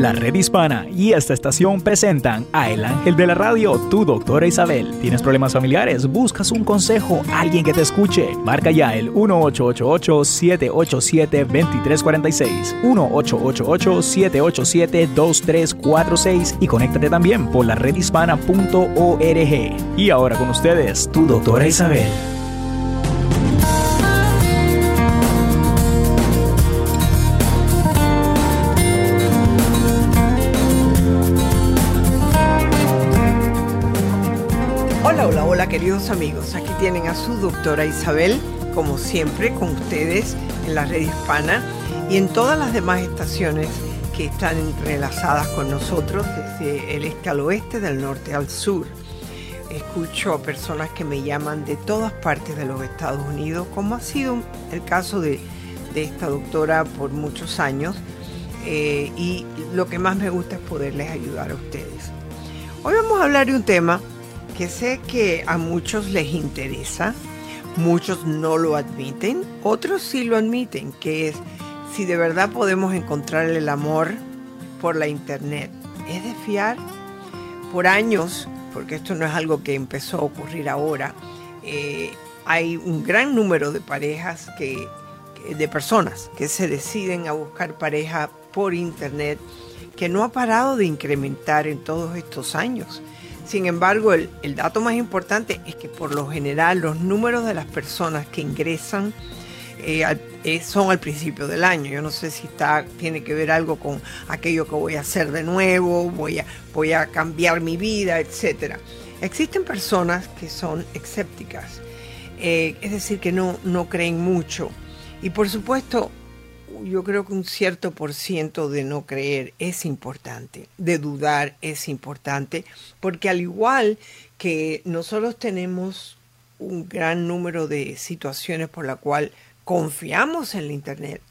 La Red Hispana y esta estación presentan a El Ángel de la Radio, tu doctora Isabel. ¿Tienes problemas familiares? ¿Buscas un consejo? ¿Alguien que te escuche? Marca ya el 1888-787-2346, 1888-787-2346 y conéctate también por la redhispana.org. Y ahora con ustedes, tu doctora Isabel. Queridos amigos, aquí tienen a su doctora Isabel, como siempre, con ustedes en la red hispana y en todas las demás estaciones que están entrelazadas con nosotros desde el este al oeste, del norte al sur. Escucho a personas que me llaman de todas partes de los Estados Unidos, como ha sido el caso de, esta doctora por muchos años, eh, y lo que más me gusta es poderles ayudar a ustedes. Hoy vamos a hablar de un tema que sé que a muchos les interesa, muchos no lo admiten, otros sí lo admiten, que es si de verdad podemos encontrar el amor por la internet. ¿Es de fiar? Por años, porque esto no es algo que empezó a ocurrir ahora, eh, hay un gran número de parejas que, de personas que se deciden a buscar pareja por internet que no ha parado de incrementar en todos estos años. Sin embargo, el, dato más importante es que por lo general los números de las personas que ingresan eh, eh, son al principio del año. Yo no sé si está, tiene que ver algo con aquello que voy a hacer de nuevo, voy a, voy a cambiar mi vida, etc. Existen personas que son escépticas, eh, es decir, que no, no creen mucho. Y por supuesto, yo creo que un cierto por ciento de no creer es importante, de dudar es importante, porque al igual que nosotros tenemos un gran número de situaciones por la cual confiamos en la Internet,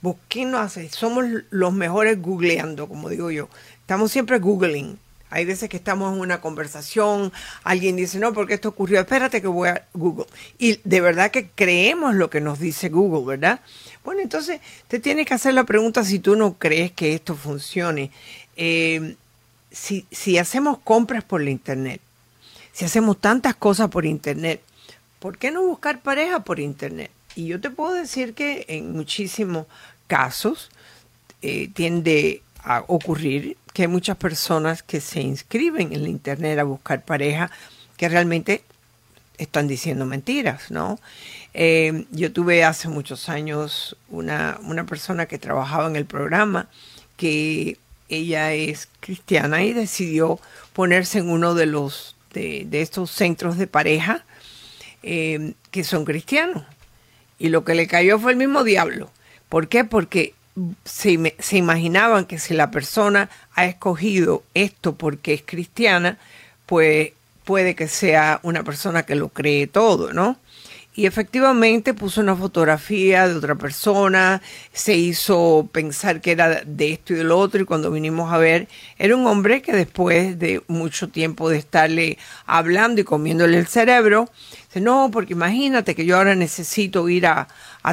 busquemos, somos los mejores googleando, como digo yo, estamos siempre googling, hay veces que estamos en una conversación, alguien dice, no, porque esto ocurrió, espérate que voy a Google. Y de verdad que creemos lo que nos dice Google, ¿verdad? Bueno, entonces te tienes que hacer la pregunta si tú no crees que esto funcione. Eh, si, hacemos compras por la Internet, si hacemos tantas cosas por Internet, ¿por qué no buscar pareja por Internet? Y yo te puedo decir que en muchísimos casos eh, tiende a ocurrir que hay muchas personas que se inscriben en la internet a buscar pareja que realmente están diciendo mentiras, ¿no? Eh, yo tuve hace muchos años una, una persona que trabajaba en el programa que ella es cristiana y decidió ponerse en uno de los de, estos centros de pareja eh, que son cristianos. Y lo que le cayó fue el mismo diablo. ¿Por qué? Porque se, imaginaban que si la persona ha escogido esto porque es cristiana, pues puede que sea una persona que lo cree todo, ¿no? Y efectivamente puso una fotografía de otra persona, se hizo pensar que era de esto y del otro, y cuando vinimos a ver, era un hombre que después de mucho tiempo de estarle hablando y comiéndole el cerebro, no, porque imagínate que yo ahora necesito ir a,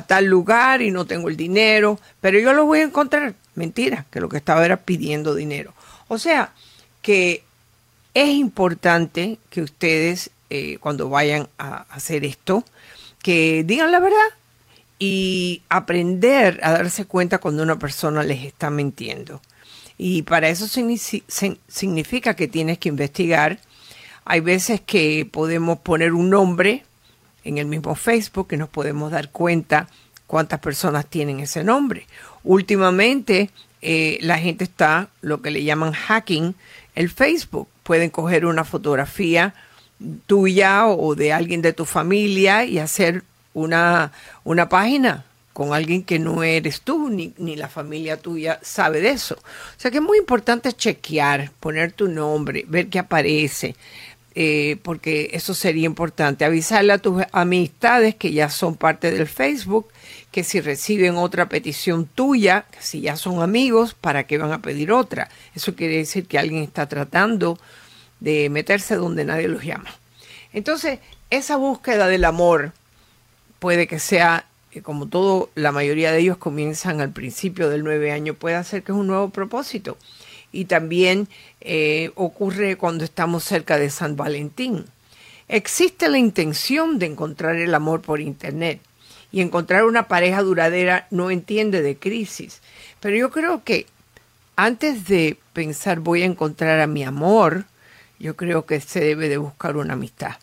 tal lugar y no tengo el dinero, pero yo lo voy a encontrar. Mentira, que lo que estaba era pidiendo dinero. O sea, que es importante que ustedes, eh, cuando vayan a hacer esto, que digan la verdad y aprender a darse cuenta cuando una persona les está mintiendo. Y para eso significa que tienes que investigar. Hay veces que podemos poner un nombre en el mismo Facebook que nos podemos dar cuenta cuántas personas tienen ese nombre. Últimamente eh, la gente está lo que le llaman hacking el Facebook. Pueden coger una fotografía tuya o de alguien de tu familia y hacer una, una página con alguien que no eres tú, ni, ni, la familia tuya sabe de eso. O sea que es muy importante chequear, poner tu nombre, ver qué aparece, eh, porque eso sería importante. Avisarle a tus amistades que ya son parte del Facebook, que si reciben otra petición tuya, si ya son amigos, ¿para qué van a pedir otra? Eso quiere decir que alguien está tratando de meterse donde nadie los llama. Entonces, esa búsqueda del amor puede que sea como todo, la mayoría de ellos comienzan al principio del nueve año, puede hacer que es un nuevo propósito. Y también eh, ocurre cuando estamos cerca de San Valentín. Existe la intención de encontrar el amor por Internet y encontrar una pareja duradera no entiende de crisis. Pero yo creo que antes de pensar voy a encontrar a mi amor, yo creo que se debe de buscar una amistad.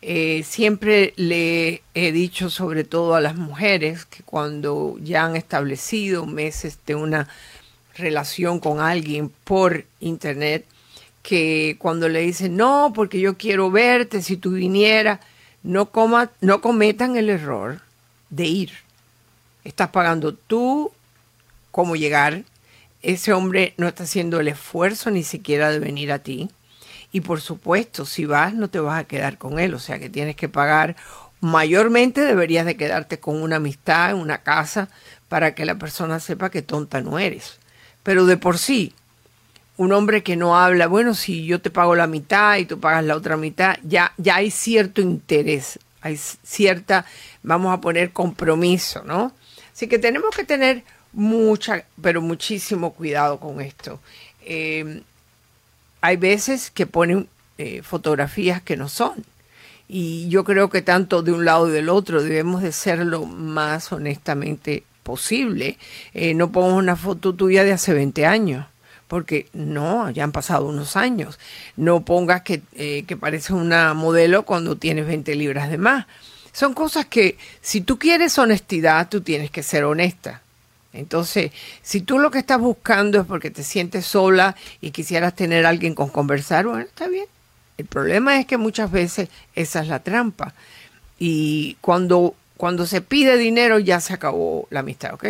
Eh, siempre le he dicho, sobre todo a las mujeres, que cuando ya han establecido meses de una relación con alguien por internet, que cuando le dicen, no, porque yo quiero verte, si tú vinieras, no, coma, no cometan el error de ir. Estás pagando tú cómo llegar. Ese hombre no está haciendo el esfuerzo ni siquiera de venir a ti. Y por supuesto, si vas, no te vas a quedar con él, o sea que tienes que pagar. Mayormente deberías de quedarte con una amistad en una casa para que la persona sepa que tonta no eres. Pero de por sí, un hombre que no habla, bueno, si yo te pago la mitad y tú pagas la otra mitad, ya, ya hay cierto interés, hay cierta, vamos a poner compromiso, ¿no? Así que tenemos que tener mucha, pero muchísimo cuidado con esto. Eh, hay veces que ponen eh, fotografías que no son. Y yo creo que tanto de un lado y del otro debemos de ser lo más honestamente posible. Eh, no pongas una foto tuya de hace 20 años, porque no, ya han pasado unos años. No pongas que, eh, que parece una modelo cuando tienes 20 libras de más. Son cosas que si tú quieres honestidad, tú tienes que ser honesta. Entonces, si tú lo que estás buscando es porque te sientes sola y quisieras tener a alguien con conversar, bueno, está bien. El problema es que muchas veces esa es la trampa. Y cuando, cuando se pide dinero ya se acabó la amistad, ¿ok?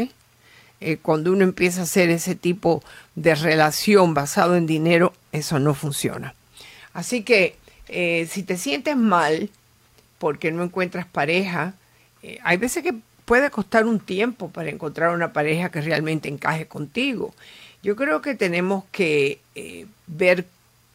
Eh, cuando uno empieza a hacer ese tipo de relación basado en dinero, eso no funciona. Así que eh, si te sientes mal porque no encuentras pareja, eh, hay veces que puede costar un tiempo para encontrar una pareja que realmente encaje contigo. Yo creo que tenemos que ver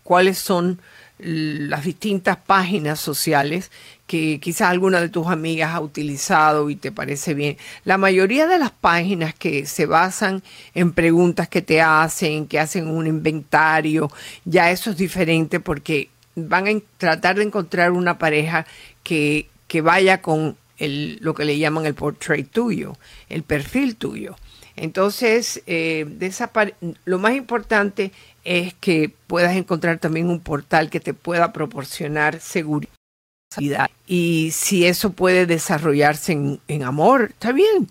cuáles son las distintas páginas sociales que quizás alguna de tus amigas ha utilizado y te parece bien. La mayoría de las páginas que se basan en preguntas que te hacen, que hacen un inventario, ya eso es diferente porque van a tratar de encontrar una pareja que, que vaya con lo que le llaman el portrait tuyo, el perfil tuyo. Entonces, eh, lo más importante es que puedas encontrar también un portal que te pueda proporcionar seguridad. Y si eso puede desarrollarse en, amor, está bien.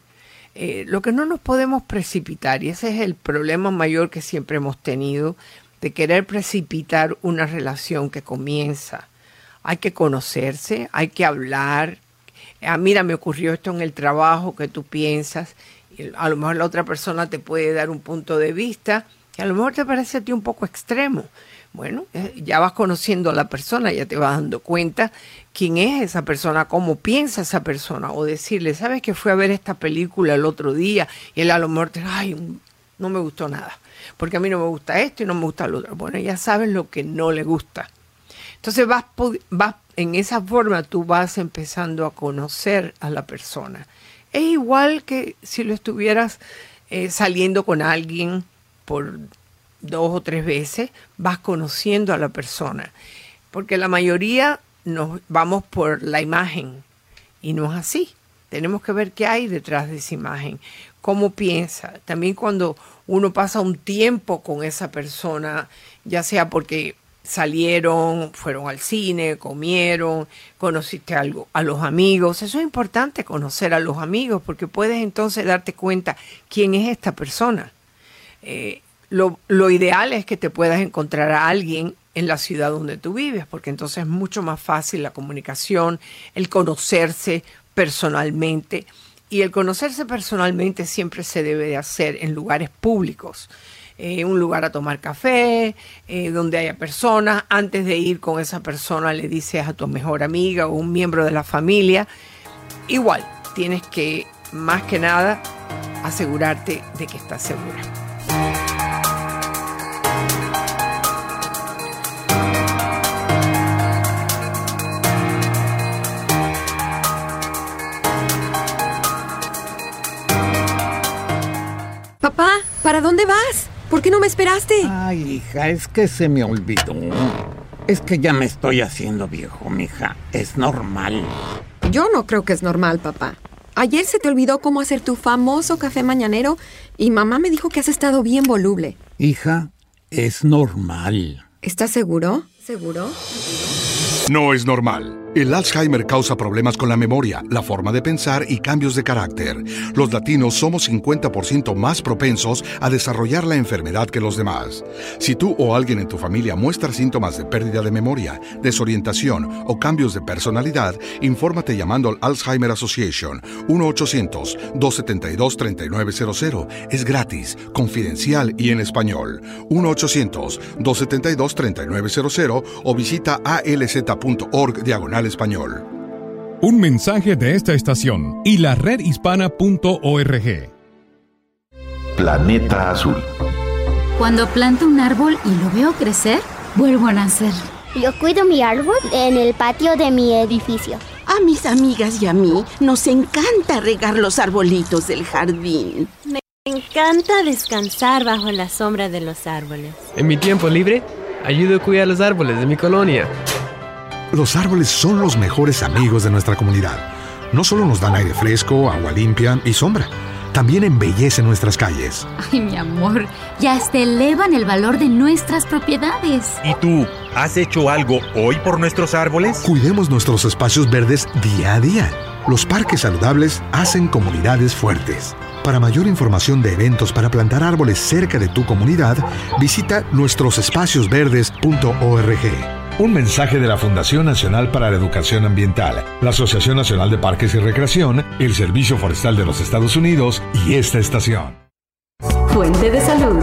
Eh, lo que no nos podemos precipitar, y ese es el problema mayor que siempre hemos tenido, de querer precipitar una relación que comienza. Hay que conocerse, hay que hablar, ah, mira, me ocurrió esto en el trabajo que tú piensas, a lo mejor la otra persona te puede dar un punto de vista que a lo mejor te parece a ti un poco extremo. Bueno, eh, ya vas conociendo a la persona, ya te vas dando cuenta quién es esa persona, cómo piensa esa persona, o decirle, ¿sabes que fui a ver esta película el otro día? Y él a lo mejor te ay, no me gustó nada, porque a mí no me gusta esto y no me gusta lo otro. Bueno, ya sabes lo que no le gusta. Entonces vas, vas en esa forma tú vas empezando a conocer a la persona. Es igual que si lo estuvieras eh, saliendo con alguien por dos o tres veces, vas conociendo a la persona. Porque la mayoría nos vamos por la imagen y no es así. Tenemos que ver qué hay detrás de esa imagen, cómo piensa. También cuando uno pasa un tiempo con esa persona, ya sea porque salieron, fueron al cine, comieron, conociste algo a los amigos. Eso es importante conocer a los amigos porque puedes entonces darte cuenta quién es esta persona. Eh, lo, lo, ideal es que te puedas encontrar a alguien en la ciudad donde tú vives, porque entonces es mucho más fácil la comunicación, el conocerse personalmente. Y el conocerse personalmente siempre se debe de hacer en lugares públicos. Eh, un lugar a tomar café, eh, donde haya personas. Antes de ir con esa persona le dices a tu mejor amiga o un miembro de la familia. Igual, tienes que, más que nada, asegurarte de que estás segura. ¿Para dónde vas? ¿Por qué no me esperaste? Ay, hija, es que se me olvidó. Es que ya me estoy haciendo viejo, mija. Es normal. Yo no creo que es normal, papá. Ayer se te olvidó cómo hacer tu famoso café mañanero y mamá me dijo que has estado bien voluble. Hija, es normal. ¿Estás seguro? ¿Seguro? No es normal. El Alzheimer causa problemas con la memoria, la forma de pensar y cambios de carácter. Los latinos somos 50% más propensos a desarrollar la enfermedad que los demás. Si tú o alguien en tu familia muestra síntomas de pérdida de memoria, desorientación o cambios de personalidad, infórmate llamando al Alzheimer Association 1-800-272-3900. Es gratis, confidencial y en español. 1-800-272-3900 o visita diagonal español. Un mensaje de esta estación y la redhispana.org. Planeta Azul. Cuando planto un árbol y lo veo crecer, vuelvo a nacer. Yo cuido mi árbol en el patio de mi edificio. A mis amigas y a mí nos encanta regar los arbolitos del jardín. Me encanta descansar bajo la sombra de los árboles. En mi tiempo libre, ayudo a cuidar los árboles de mi colonia. Los árboles son los mejores amigos de nuestra comunidad. No solo nos dan aire fresco, agua limpia y sombra, también embellecen nuestras calles. Ay, mi amor, ya hasta elevan el valor de nuestras propiedades. ¿Y tú, has hecho algo hoy por nuestros árboles? Cuidemos nuestros espacios verdes día a día. Los parques saludables hacen comunidades fuertes. Para mayor información de eventos para plantar árboles cerca de tu comunidad, visita nuestrosespaciosverdes.org. Un mensaje de la Fundación Nacional para la Educación Ambiental, la Asociación Nacional de Parques y Recreación, el Servicio Forestal de los Estados Unidos y esta estación. Fuente de salud.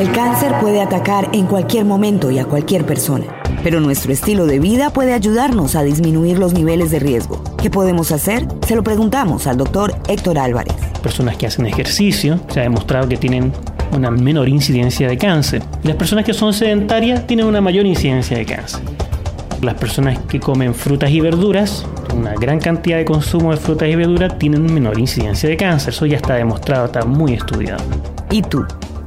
El cáncer puede atacar en cualquier momento y a cualquier persona, pero nuestro estilo de vida puede ayudarnos a disminuir los niveles de riesgo. ¿Qué podemos hacer? Se lo preguntamos al doctor Héctor Álvarez. Personas que hacen ejercicio, se ha demostrado que tienen una menor incidencia de cáncer. Las personas que son sedentarias tienen una mayor incidencia de cáncer. Las personas que comen frutas y verduras, una gran cantidad de consumo de frutas y verduras, tienen menor incidencia de cáncer. Eso ya está demostrado, está muy estudiado. ¿Y tú?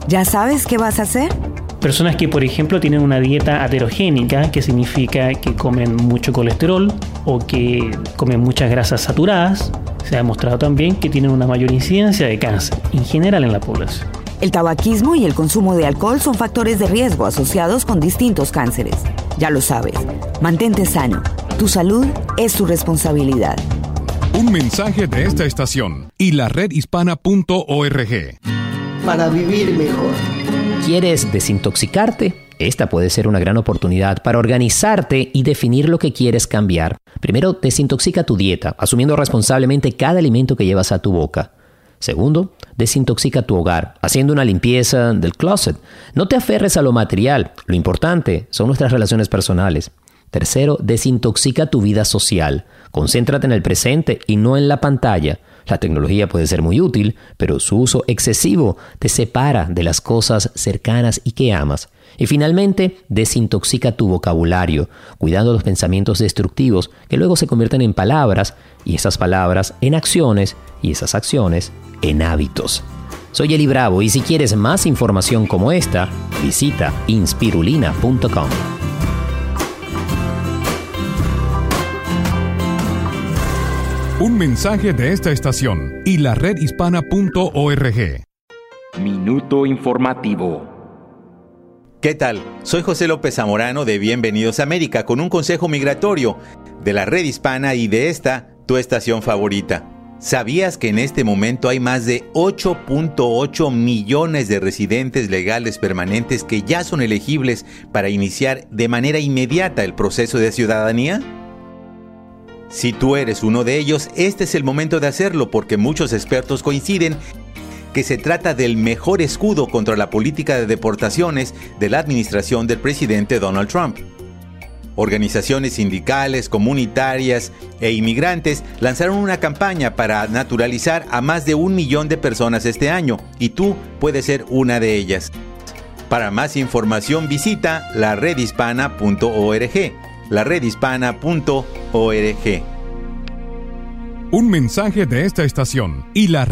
¿Ya sabes qué vas a hacer? Personas que, por ejemplo, tienen una dieta aterogénica, que significa que comen mucho colesterol o que comen muchas grasas saturadas, se ha demostrado también que tienen una mayor incidencia de cáncer en general en la población. El tabaquismo y el consumo de alcohol son factores de riesgo asociados con distintos cánceres. Ya lo sabes, mantente sano. Tu salud es tu responsabilidad. Un mensaje de esta estación y la redhispana.org. Para vivir mejor. ¿Quieres desintoxicarte? Esta puede ser una gran oportunidad para organizarte y definir lo que quieres cambiar. Primero, desintoxica tu dieta, asumiendo responsablemente cada alimento que llevas a tu boca. Segundo, desintoxica tu hogar, haciendo una limpieza del closet. No te aferres a lo material, lo importante son nuestras relaciones personales. Tercero, desintoxica tu vida social. Concéntrate en el presente y no en la pantalla. La tecnología puede ser muy útil, pero su uso excesivo te separa de las cosas cercanas y que amas. Y finalmente, desintoxica tu vocabulario, cuidando los pensamientos destructivos que luego se convierten en palabras y esas palabras en acciones y esas acciones en hábitos. Soy Eli Bravo y si quieres más información como esta, visita inspirulina.com. Un mensaje de esta estación y la redhispana.org. Minuto informativo. ¿Qué tal? Soy José López Zamorano de Bienvenidos a América con un consejo migratorio de la red hispana y de esta, tu estación favorita. ¿Sabías que en este momento hay más de 8.8 millones de residentes legales permanentes que ya son elegibles para iniciar de manera inmediata el proceso de ciudadanía? Si tú eres uno de ellos, este es el momento de hacerlo porque muchos expertos coinciden que se trata del mejor escudo contra la política de deportaciones de la administración del presidente Donald Trump. Organizaciones sindicales, comunitarias e inmigrantes lanzaron una campaña para naturalizar a más de un millón de personas este año y tú puedes ser una de ellas. Para más información visita la redhispana.org. La redhispana.org. Un mensaje de esta estación y la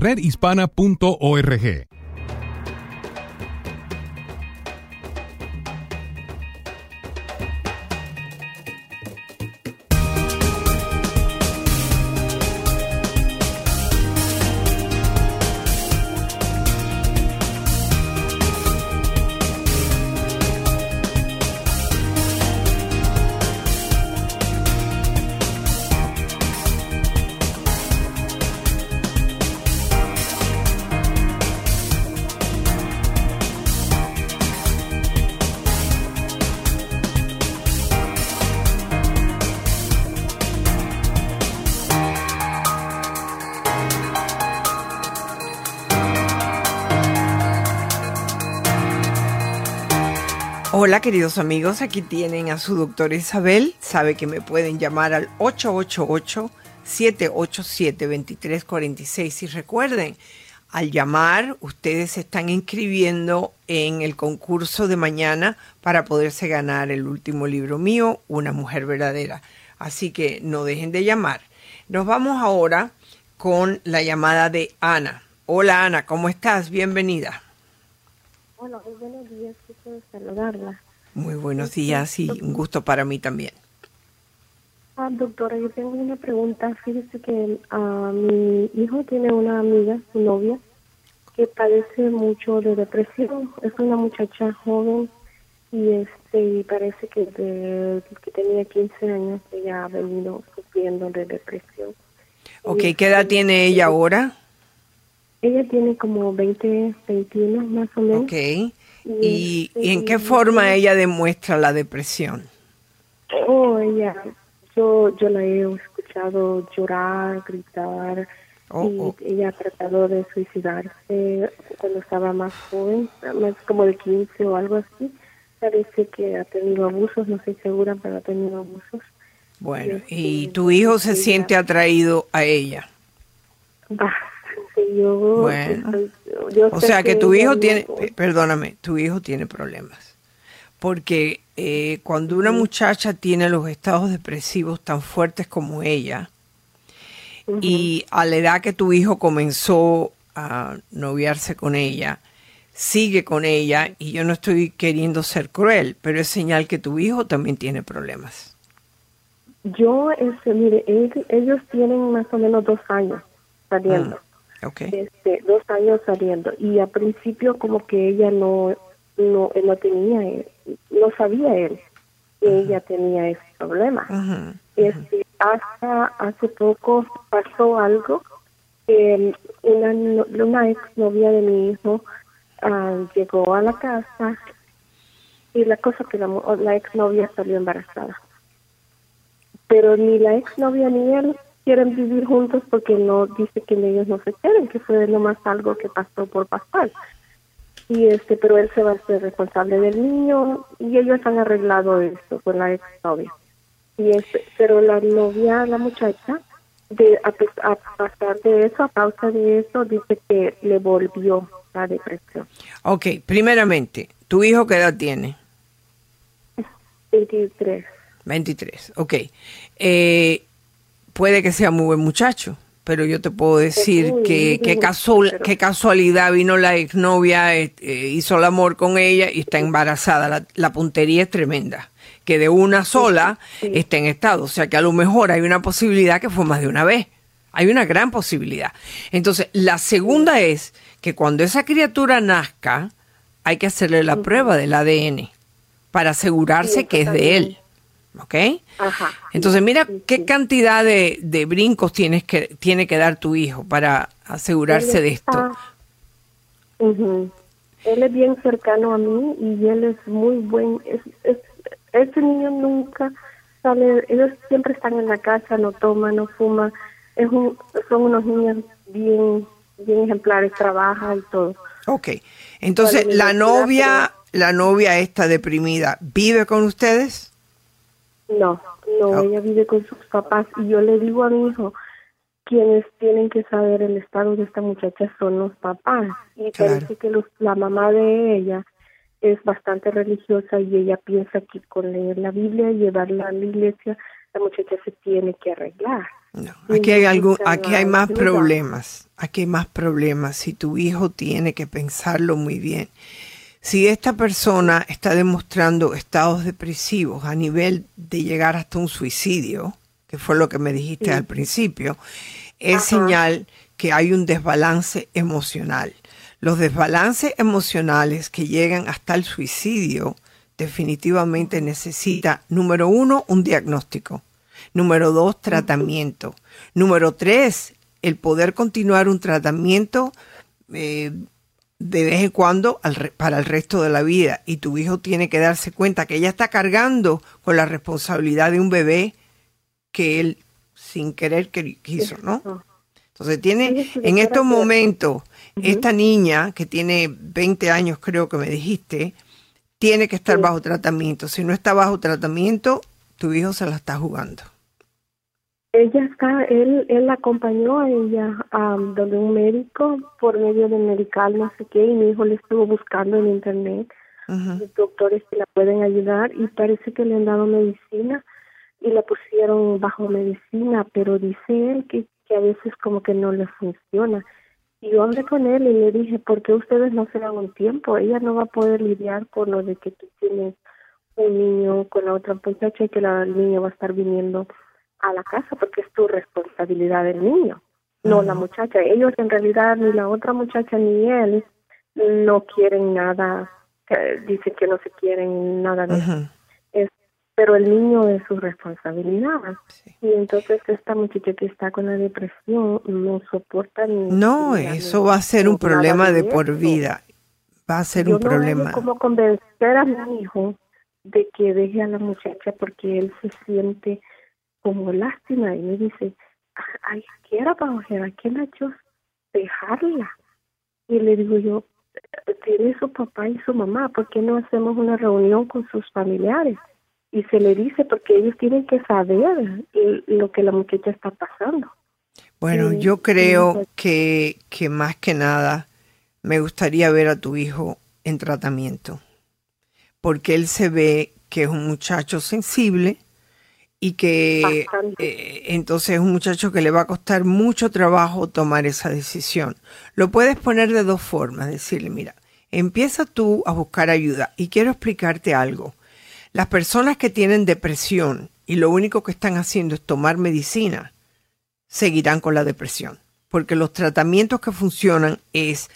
Hola queridos amigos, aquí tienen a su doctora Isabel. Sabe que me pueden llamar al 888-787-2346 y recuerden, al llamar ustedes se están inscribiendo en el concurso de mañana para poderse ganar el último libro mío, Una mujer verdadera. Así que no dejen de llamar. Nos vamos ahora con la llamada de Ana. Hola Ana, ¿cómo estás? Bienvenida. Hola, buenos días, quiero saludarla. Muy buenos días y un gusto para mí también. Ah, doctora, yo tengo una pregunta. Fíjese que ah, mi hijo tiene una amiga, su novia, que padece mucho de depresión. Es una muchacha joven y este parece que desde que tenía 15 años ella ha venido sufriendo de depresión. Ok, ¿qué edad tiene ella ahora? Ella tiene como 20, 21 más o menos. Ok. ¿Y, ¿y en qué forma ella demuestra la depresión? Oh, ella, yo, yo la he escuchado llorar, gritar. Oh, y oh. ella ha tratado de suicidarse cuando estaba más joven, más como de 15 o algo así. Parece que ha tenido abusos, no estoy segura, pero ha tenido abusos. Bueno, ¿y tu hijo se siente atraído a ella? Yo, Bueno. yo O sea que tu hijo tiene, perdóname, tu hijo tiene problemas. Porque eh, cuando una muchacha tiene los estados depresivos tan fuertes como ella, y a la edad que tu hijo comenzó a noviarse con ella, sigue con ella, y yo no estoy queriendo ser cruel, pero es señal que tu hijo también tiene problemas. Yo, este, mire, él- ellos tienen más o menos dos años saliendo. Este, dos años saliendo. Y al principio como que ella no, no, él no tenía, eh, no sabía él que ella tenía ese problema. Este, hasta hace poco pasó algo que una, una ex novia de mi hijo ah, llegó a la casa y la cosa que la ex novia salió embarazada. Pero ni la ex novia ni él quieren vivir juntos porque no dice que ellos no se quieren, que fue nomás algo que pasó por pasar. Y este, pero él se va a ser responsable del niño y ellos han arreglado esto con la ex novia. Y este, pero la novia, la muchacha, de a, a pasar de eso, a causa de eso, dice que le volvió la depresión. Ok, primeramente, ¿tu hijo qué edad tiene? 23. 23, ok. Eh, puede que sea muy buen muchacho, pero yo te puedo decir que qué, casual, pero- casualidad vino la exnovia, eh, hizo el amor con ella y está embarazada. La, la puntería es tremenda, que de una sola está en estado. O sea que a lo mejor hay una posibilidad que fue más de una vez. Hay una gran posibilidad. Entonces, la segunda es que cuando esa criatura nazca, hay que hacerle la prueba del ADN para asegurarse Sí, que es de él. ¿Ok? Ajá. Entonces, mira qué cantidad de, de brincos tienes que, tiene que dar tu hijo para asegurarse de esto. Ujú. Él es bien cercano a mí y él es muy buen. Es, es- ese niño nunca sale, ellos siempre están en la casa, no toma, no fuma. Es un, son unos niños bien, bien ejemplares, trabaja y todo. Ok. Entonces, la novia, la novia está deprimida, ¿vive con ustedes? No, no, ella vive con sus papás y yo le digo a mi hijo, quienes tienen que saber el estado de esta muchacha son los papás. Y parece que los, la mamá de ella es bastante religiosa y ella piensa que con leer la Biblia y llevarla a la iglesia, la muchacha se tiene que arreglar. aquí hay algo, aquí hay más problemas. Aquí hay más problemas. Si tu hijo tiene que pensarlo muy bien. Si esta persona está demostrando estados depresivos a nivel de llegar hasta un suicidio, que fue lo que me dijiste al principio, es señal que hay un desbalance emocional. Los desbalances emocionales que llegan hasta el suicidio definitivamente necesita, número uno, un diagnóstico. Número dos, tratamiento. Número tres, el poder continuar un tratamiento eh, de vez en cuando para el resto de la vida. Y tu hijo tiene que darse cuenta que ella está cargando con la responsabilidad de un bebé que él sin querer quiso, ¿no? Entonces tiene en estos momentos, esta niña que tiene 20 años creo que me dijiste, tiene que estar bajo tratamiento. Si no está bajo tratamiento, tu hijo se la está jugando. Ella está, él, él acompañó a ella a donde un médico por medio de medical, no sé qué, y mi hijo le estuvo buscando en internet los doctores que la pueden ayudar y parece que le han dado medicina y la pusieron bajo medicina, pero dice él que, que a veces como que no le funciona. Y yo hablé con él y le dije, ¿por qué ustedes no se dan un tiempo? Ella no va a poder lidiar con lo de que tú tienes un niño con la otra muchacha y que la, el niño va a estar viniendo a la casa porque es tu responsabilidad del niño, no la muchacha. Ellos en realidad ni la otra muchacha ni él no quieren nada, dicen que no se quieren nada de eso. pero el niño es su responsabilidad. Y entonces esta muchacha que está con la depresión no soporta ni... No, eso va a ser un problema de por vida. Va a ser un problema. No como convencer a mi hijo de que deje a la muchacha porque él se siente como lástima y me dice, ay, ¿qué era para ¿A quién ha hecho dejarla? Y le digo yo, tiene su papá y su mamá, ¿por qué no hacemos una reunión con sus familiares? Y se le dice, porque ellos tienen que saber lo que la muchacha está pasando. Bueno, yo creo que, que más que nada me gustaría ver a tu hijo en tratamiento, porque él se ve que es un muchacho sensible, y que eh, entonces es un muchacho que le va a costar mucho trabajo tomar esa decisión. Lo puedes poner de dos formas, decirle, mira, empieza tú a buscar ayuda y quiero explicarte algo. Las personas que tienen depresión y lo único que están haciendo es tomar medicina, seguirán con la depresión, porque los tratamientos que funcionan es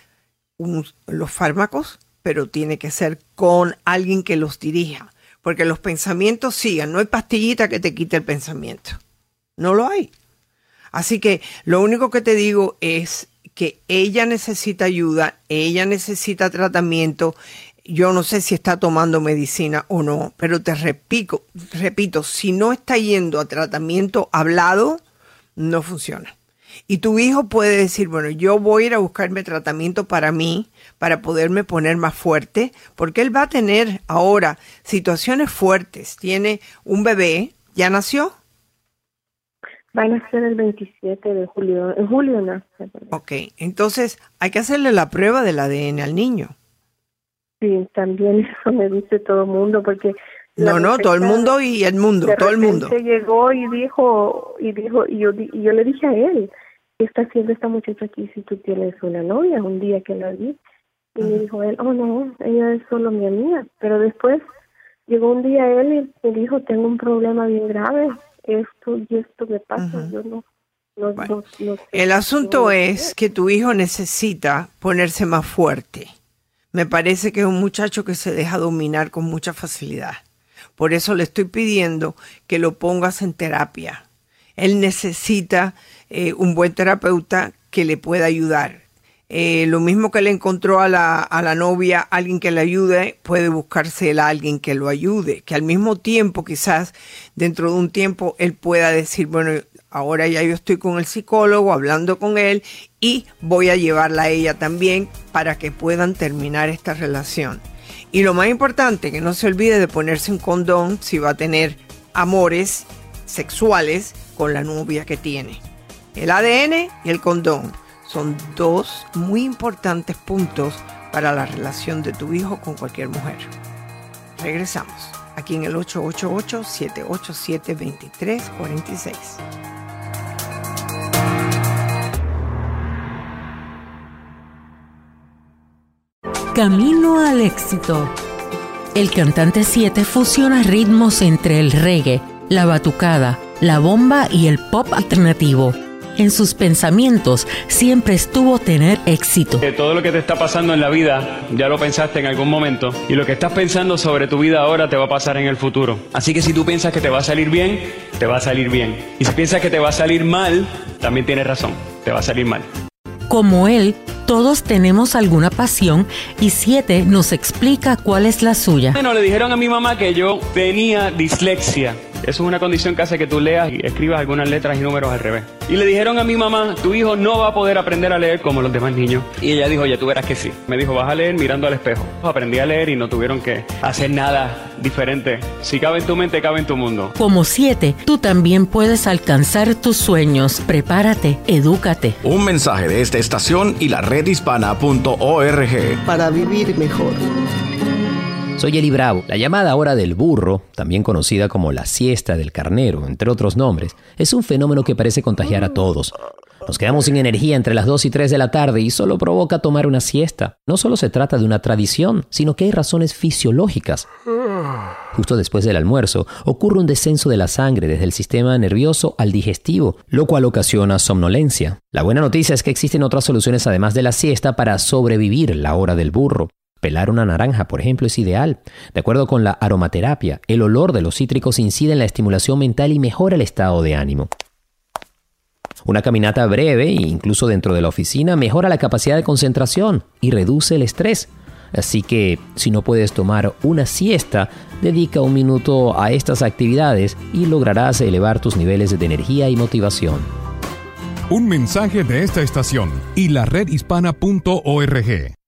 los fármacos, pero tiene que ser con alguien que los dirija porque los pensamientos sigan. No hay pastillita que te quite el pensamiento. No lo hay. Así que lo único que te digo es que ella necesita ayuda, ella necesita tratamiento. Yo no sé si está tomando medicina o no, pero te repito, repito, si no está yendo a tratamiento hablado, no funciona. Y tu hijo puede decir, bueno, yo voy a ir a buscarme tratamiento para mí, para poderme poner más fuerte, porque él va a tener ahora situaciones fuertes. Tiene un bebé, ¿ya nació? Va a nacer el 27 de julio. En julio nace. Ok, entonces hay que hacerle la prueba del ADN al niño. Sí, también eso me dice todo el mundo, porque no, no, todo el mundo y el mundo, todo el mundo. llegó y dijo, y dijo, y yo, y yo le dije a él, ¿qué está haciendo esta muchacha aquí si tú tienes una novia? Un día que la vi. Y me dijo él, oh no, ella es solo mi amiga. Pero después llegó un día él y me dijo, tengo un problema bien grave, esto y esto me pasa, yo no. no, no, el asunto es que tu hijo necesita ponerse más fuerte. Me parece que es un muchacho que se deja dominar con mucha facilidad. Por eso le estoy pidiendo que lo pongas en terapia. Él necesita eh, un buen terapeuta que le pueda ayudar. Eh, lo mismo que le encontró a la, a la novia alguien que le ayude, puede buscarse a alguien que lo ayude, que al mismo tiempo quizás dentro de un tiempo él pueda decir, bueno, ahora ya yo estoy con el psicólogo hablando con él y voy a llevarla a ella también para que puedan terminar esta relación. Y lo más importante, que no se olvide de ponerse un condón si va a tener amores sexuales con la novia que tiene. El ADN y el condón son dos muy importantes puntos para la relación de tu hijo con cualquier mujer. Regresamos aquí en el 888-787-2346. Camino al éxito. El cantante 7 fusiona ritmos entre el reggae, la batucada, la bomba y el pop alternativo en sus pensamientos siempre estuvo tener éxito. todo lo que te está pasando en la vida ya lo pensaste en algún momento y lo que estás pensando sobre tu vida ahora te va a pasar en el futuro. Así que si tú piensas que te va a salir bien, te va a salir bien. Y si piensas que te va a salir mal, también tienes razón, te va a salir mal. Como él, todos tenemos alguna pasión y Siete nos explica cuál es la suya. Bueno, le dijeron a mi mamá que yo tenía dislexia. Eso es una condición que hace que tú leas y escribas algunas letras y números al revés. Y le dijeron a mi mamá, tu hijo no va a poder aprender a leer como los demás niños. Y ella dijo, ya tú verás que sí. Me dijo, vas a leer mirando al espejo. Aprendí a leer y no tuvieron que hacer nada diferente. Si cabe en tu mente, cabe en tu mundo. Como siete, tú también puedes alcanzar tus sueños. Prepárate, edúcate. Un mensaje de esta estación y la redhispana.org. Para vivir mejor. Soy Eli Bravo. La llamada hora del burro, también conocida como la siesta del carnero, entre otros nombres, es un fenómeno que parece contagiar a todos. Nos quedamos sin energía entre las 2 y 3 de la tarde y solo provoca tomar una siesta. No solo se trata de una tradición, sino que hay razones fisiológicas. Justo después del almuerzo ocurre un descenso de la sangre desde el sistema nervioso al digestivo, lo cual ocasiona somnolencia. La buena noticia es que existen otras soluciones además de la siesta para sobrevivir la hora del burro. Pelar una naranja, por ejemplo, es ideal. De acuerdo con la aromaterapia, el olor de los cítricos incide en la estimulación mental y mejora el estado de ánimo. Una caminata breve, incluso dentro de la oficina, mejora la capacidad de concentración y reduce el estrés. Así que si no puedes tomar una siesta, dedica un minuto a estas actividades y lograrás elevar tus niveles de energía y motivación. Un mensaje de esta estación y la redhispana.org.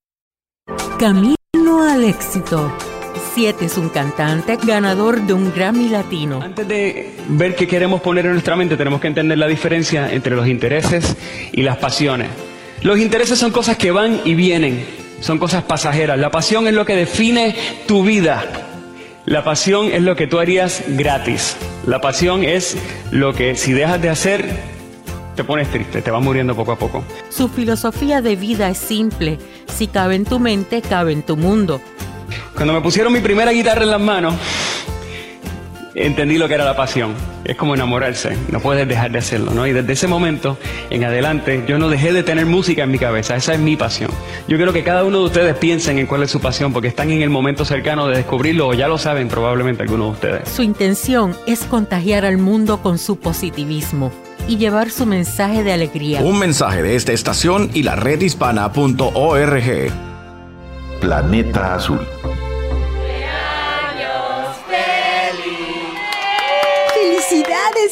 Camino al éxito. Siete es un cantante ganador de un Grammy Latino. Antes de ver qué queremos poner en nuestra mente, tenemos que entender la diferencia entre los intereses y las pasiones. Los intereses son cosas que van y vienen, son cosas pasajeras. La pasión es lo que define tu vida. La pasión es lo que tú harías gratis. La pasión es lo que si dejas de hacer, te pones triste, te vas muriendo poco a poco. Su filosofía de vida es simple. Si cabe en tu mente, cabe en tu mundo. Cuando me pusieron mi primera guitarra en las manos, entendí lo que era la pasión. Es como enamorarse, no puedes dejar de hacerlo, ¿no? Y desde ese momento en adelante, yo no dejé de tener música en mi cabeza, esa es mi pasión. Yo quiero que cada uno de ustedes piensen en cuál es su pasión, porque están en el momento cercano de descubrirlo, o ya lo saben probablemente algunos de ustedes. Su intención es contagiar al mundo con su positivismo y llevar su mensaje de alegría. Un mensaje de esta estación y la redhispana.org. Planeta Azul.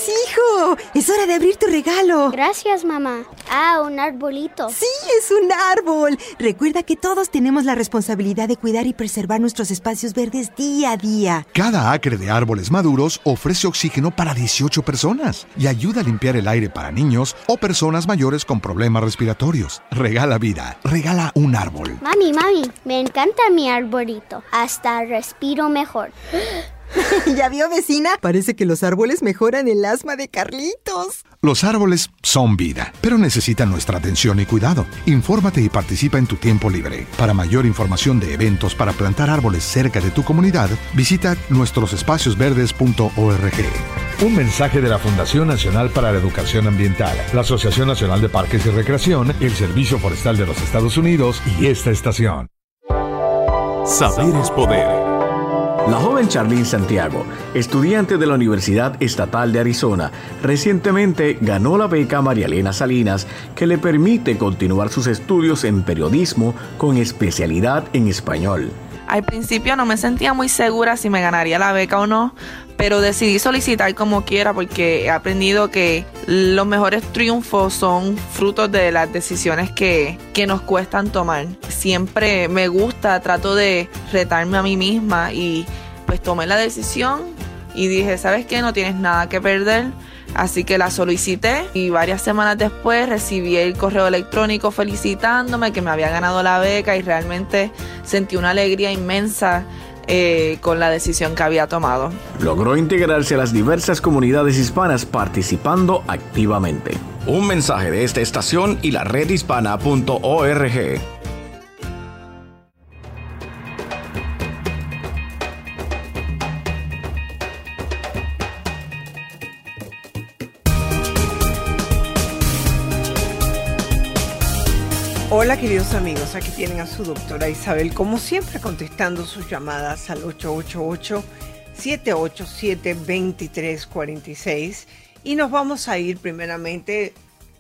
¡Felicidades, hijo! Es hora de abrir tu regalo. Gracias, mamá. Ah, un arbolito. Sí, es un árbol. Recuerda que todos tenemos la responsabilidad de cuidar y preservar nuestros espacios verdes día a día. Cada acre de árboles maduros ofrece oxígeno para 18 personas y ayuda a limpiar el aire para niños o personas mayores con problemas respiratorios. Regala vida. Regala un árbol. Mami, mami, me encanta mi arbolito. Hasta respiro mejor. ¿Ya vio, vecina? Parece que los árboles mejoran el asma de Carlitos. Los árboles son vida, pero necesitan nuestra atención y cuidado. Infórmate y participa en tu tiempo libre. Para mayor información de eventos para plantar árboles cerca de tu comunidad, visita nuestrosespaciosverdes.org. Un mensaje de la Fundación Nacional para la Educación Ambiental, la Asociación Nacional de Parques y Recreación, el Servicio Forestal de los Estados Unidos y esta estación. Saber es poder. La joven Charlene Santiago, estudiante de la Universidad Estatal de Arizona, recientemente ganó la beca María Elena Salinas que le permite continuar sus estudios en periodismo con especialidad en español. Al principio no me sentía muy segura si me ganaría la beca o no, pero decidí solicitar como quiera porque he aprendido que los mejores triunfos son frutos de las decisiones que, que nos cuestan tomar. Siempre me gusta, trato de retarme a mí misma y pues tomé la decisión y dije, ¿sabes qué? No tienes nada que perder Así que la solicité y varias semanas después recibí el correo electrónico felicitándome que me había ganado la beca y realmente sentí una alegría inmensa eh, con la decisión que había tomado. Logró integrarse a las diversas comunidades hispanas participando activamente. Un mensaje de esta estación y la redhispana.org. Hola queridos amigos, aquí tienen a su doctora Isabel, como siempre contestando sus llamadas al 888-787-2346 y nos vamos a ir primeramente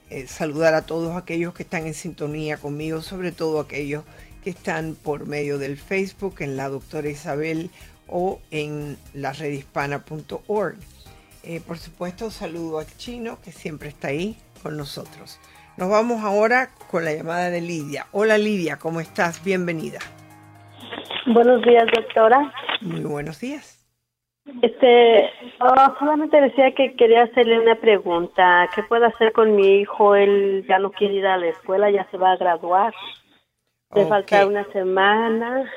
eh, saludar a todos aquellos que están en sintonía conmigo, sobre todo aquellos que están por medio del Facebook en la doctora Isabel o en la redhispana.org. Eh, por supuesto, saludo al chino que siempre está ahí con nosotros. Nos vamos ahora con la llamada de Lidia. Hola Lidia, ¿cómo estás? Bienvenida. Buenos días, doctora. Muy buenos días. Este, oh, solamente decía que quería hacerle una pregunta. ¿Qué puedo hacer con mi hijo? Él ya no quiere ir a la escuela, ya se va a graduar. Le falta una semana.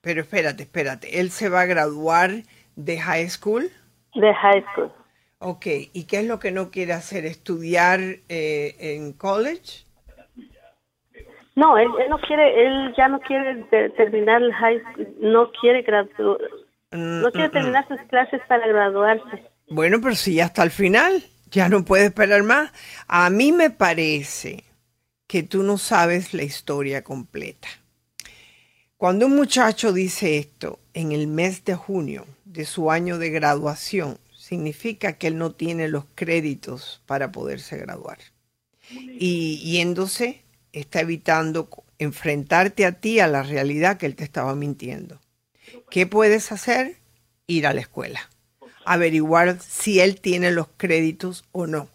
Pero espérate, espérate. ¿Él se va a graduar de high school? De high school. Ok, ¿y qué es lo que no quiere hacer? ¿Estudiar eh, en college? No, él, no quiere, él ya no quiere terminar el high school, no quiere graduar, no mm, quiere mm, terminar mm. sus clases para graduarse. Bueno, pero si ya hasta el final, ya no puede esperar más. A mí me parece que tú no sabes la historia completa. Cuando un muchacho dice esto en el mes de junio de su año de graduación, significa que él no tiene los créditos para poderse graduar. Y yéndose, está evitando enfrentarte a ti a la realidad que él te estaba mintiendo. ¿Qué puedes hacer? Ir a la escuela. Averiguar si él tiene los créditos o no.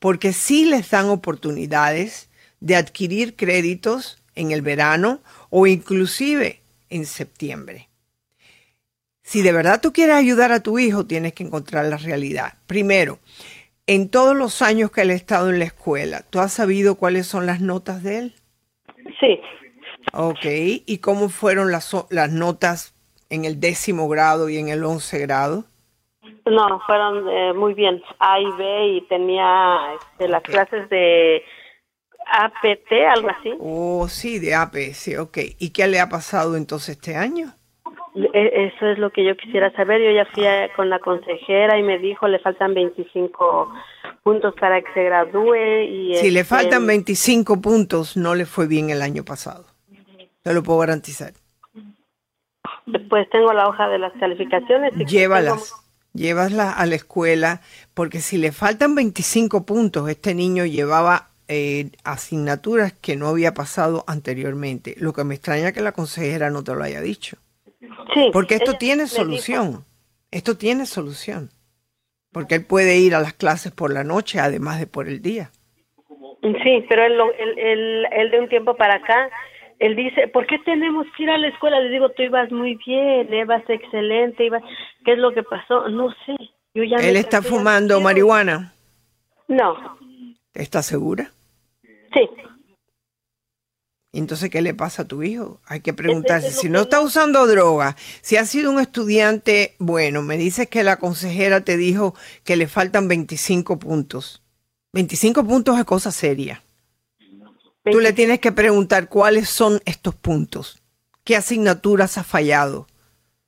Porque sí les dan oportunidades de adquirir créditos en el verano o inclusive en septiembre. Si de verdad tú quieres ayudar a tu hijo, tienes que encontrar la realidad. Primero, en todos los años que él ha estado en la escuela, ¿tú has sabido cuáles son las notas de él? Sí. Ok, ¿y cómo fueron las, las notas en el décimo grado y en el once grado? No, fueron eh, muy bien, A y B, y tenía este, las clases de APT, algo así. Oh, sí, de APS, ok. ¿Y qué le ha pasado entonces este año? E, eso es lo que yo quisiera saber. Yo ya fui con la consejera y me dijo le faltan 25 puntos para que se gradúe. Y si le faltan 25 puntos, no le fue bien el año pasado. Te lo puedo garantizar. Después tengo la hoja de las calificaciones. Y Llévalas. Llévalas a la escuela, porque si le faltan 25 puntos, este niño llevaba eh, asignaturas que no había pasado anteriormente. Lo que me extraña que la consejera no te lo haya dicho. Porque esto tiene solución. Esto tiene solución. Porque él puede ir a las clases por la noche, además de por el día. Sí, pero él, él, de un tiempo para acá, él dice, ¿por qué tenemos que ir a la escuela? Le digo, tú ibas muy bien, ibas excelente, ibas... ¿qué es lo que pasó? No sé. Yo ya ¿Él está fumando marihuana? No. ¿Estás segura? Sí. Entonces, ¿qué le pasa a tu hijo? Hay que preguntarse, si no está usando droga, si ha sido un estudiante, bueno, me dices que la consejera te dijo que le faltan 25 puntos. 25 puntos es cosa seria. Tú le tienes que preguntar cuáles son estos puntos, qué asignaturas ha fallado,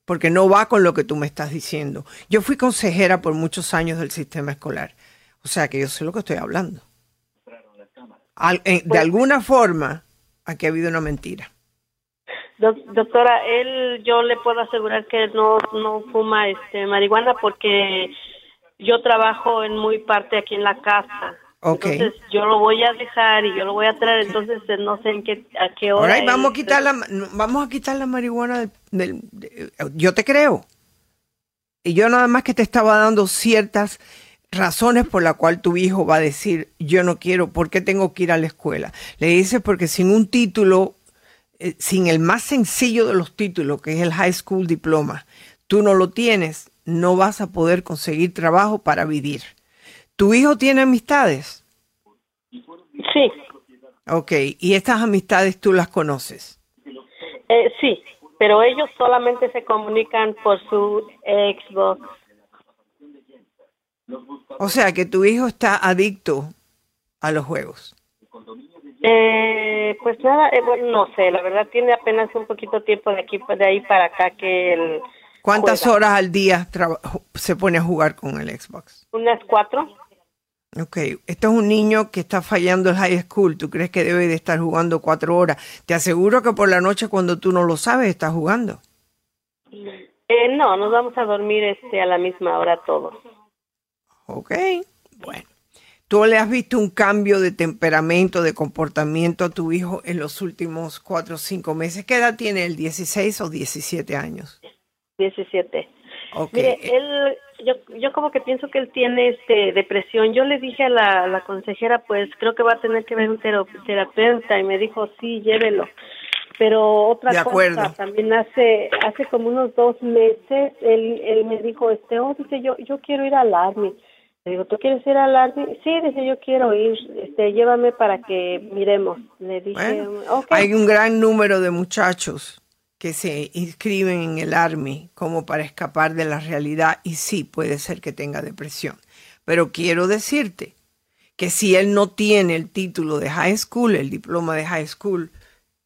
porque no va con lo que tú me estás diciendo. Yo fui consejera por muchos años del sistema escolar, o sea que yo sé lo que estoy hablando. de pues alguna forma, aquí ha habido una mentira. Doctora, él, yo le puedo asegurar que no, no fuma este marihuana porque yo trabajo en muy parte aquí en la casa. Okay. Entonces yo lo voy a dejar y yo lo voy a traer, entonces eh, no sé en qué, a qué hora. vamos, a quitar la, vamos a quitar la marihuana del, yo te creo. Y yo nada más que te estaba dando ciertas razones por la cual tu hijo va a decir, yo no quiero, ¿por qué tengo que ir a la escuela? Le dices porque sin un título, eh, sin el más sencillo de los títulos, que es el high school diploma, tú no lo tienes, no vas a poder conseguir trabajo para vivir. ¿Tu hijo tiene amistades? Sí. Ok, ¿y estas amistades tú las conoces? Eh, sí, pero ellos solamente se comunican por su Xbox o sea que tu hijo está adicto a los juegos. Eh, pues nada, eh, bueno, no sé, la verdad tiene apenas un poquito tiempo de aquí de ahí para acá que él ¿Cuántas horas al día se pone a jugar con el Xbox? Unas cuatro. Ok, este es un niño que está fallando el high school. ¿Tú crees que debe de estar jugando cuatro horas? Te aseguro que por la noche cuando tú no lo sabes está jugando. Eh, no, nos vamos a dormir este a la misma hora todos. Ok, bueno. ¿Tú le has visto un cambio de temperamento, de comportamiento a tu hijo en los últimos cuatro o cinco meses? ¿Qué edad tiene él? ¿16 o 17 años? 17. Okay. Mire, él, yo, yo como que pienso que él tiene este depresión. Yo le dije a la, la consejera, pues creo que va a tener que ver un terapeuta y me dijo, sí, llévelo. Pero otra cosa, también hace hace como unos dos meses, él, él me dijo, este, oh, dice, yo, yo quiero ir al Army. Le digo, ¿tú quieres ir al Army? Sí, dice, yo quiero ir, este, llévame para que miremos. Le dije, Bueno, ok. Hay un gran número de muchachos que se inscriben en el Army como para escapar de la realidad y sí puede ser que tenga depresión. Pero quiero decirte que si él no tiene el título de high school, el diploma de high school,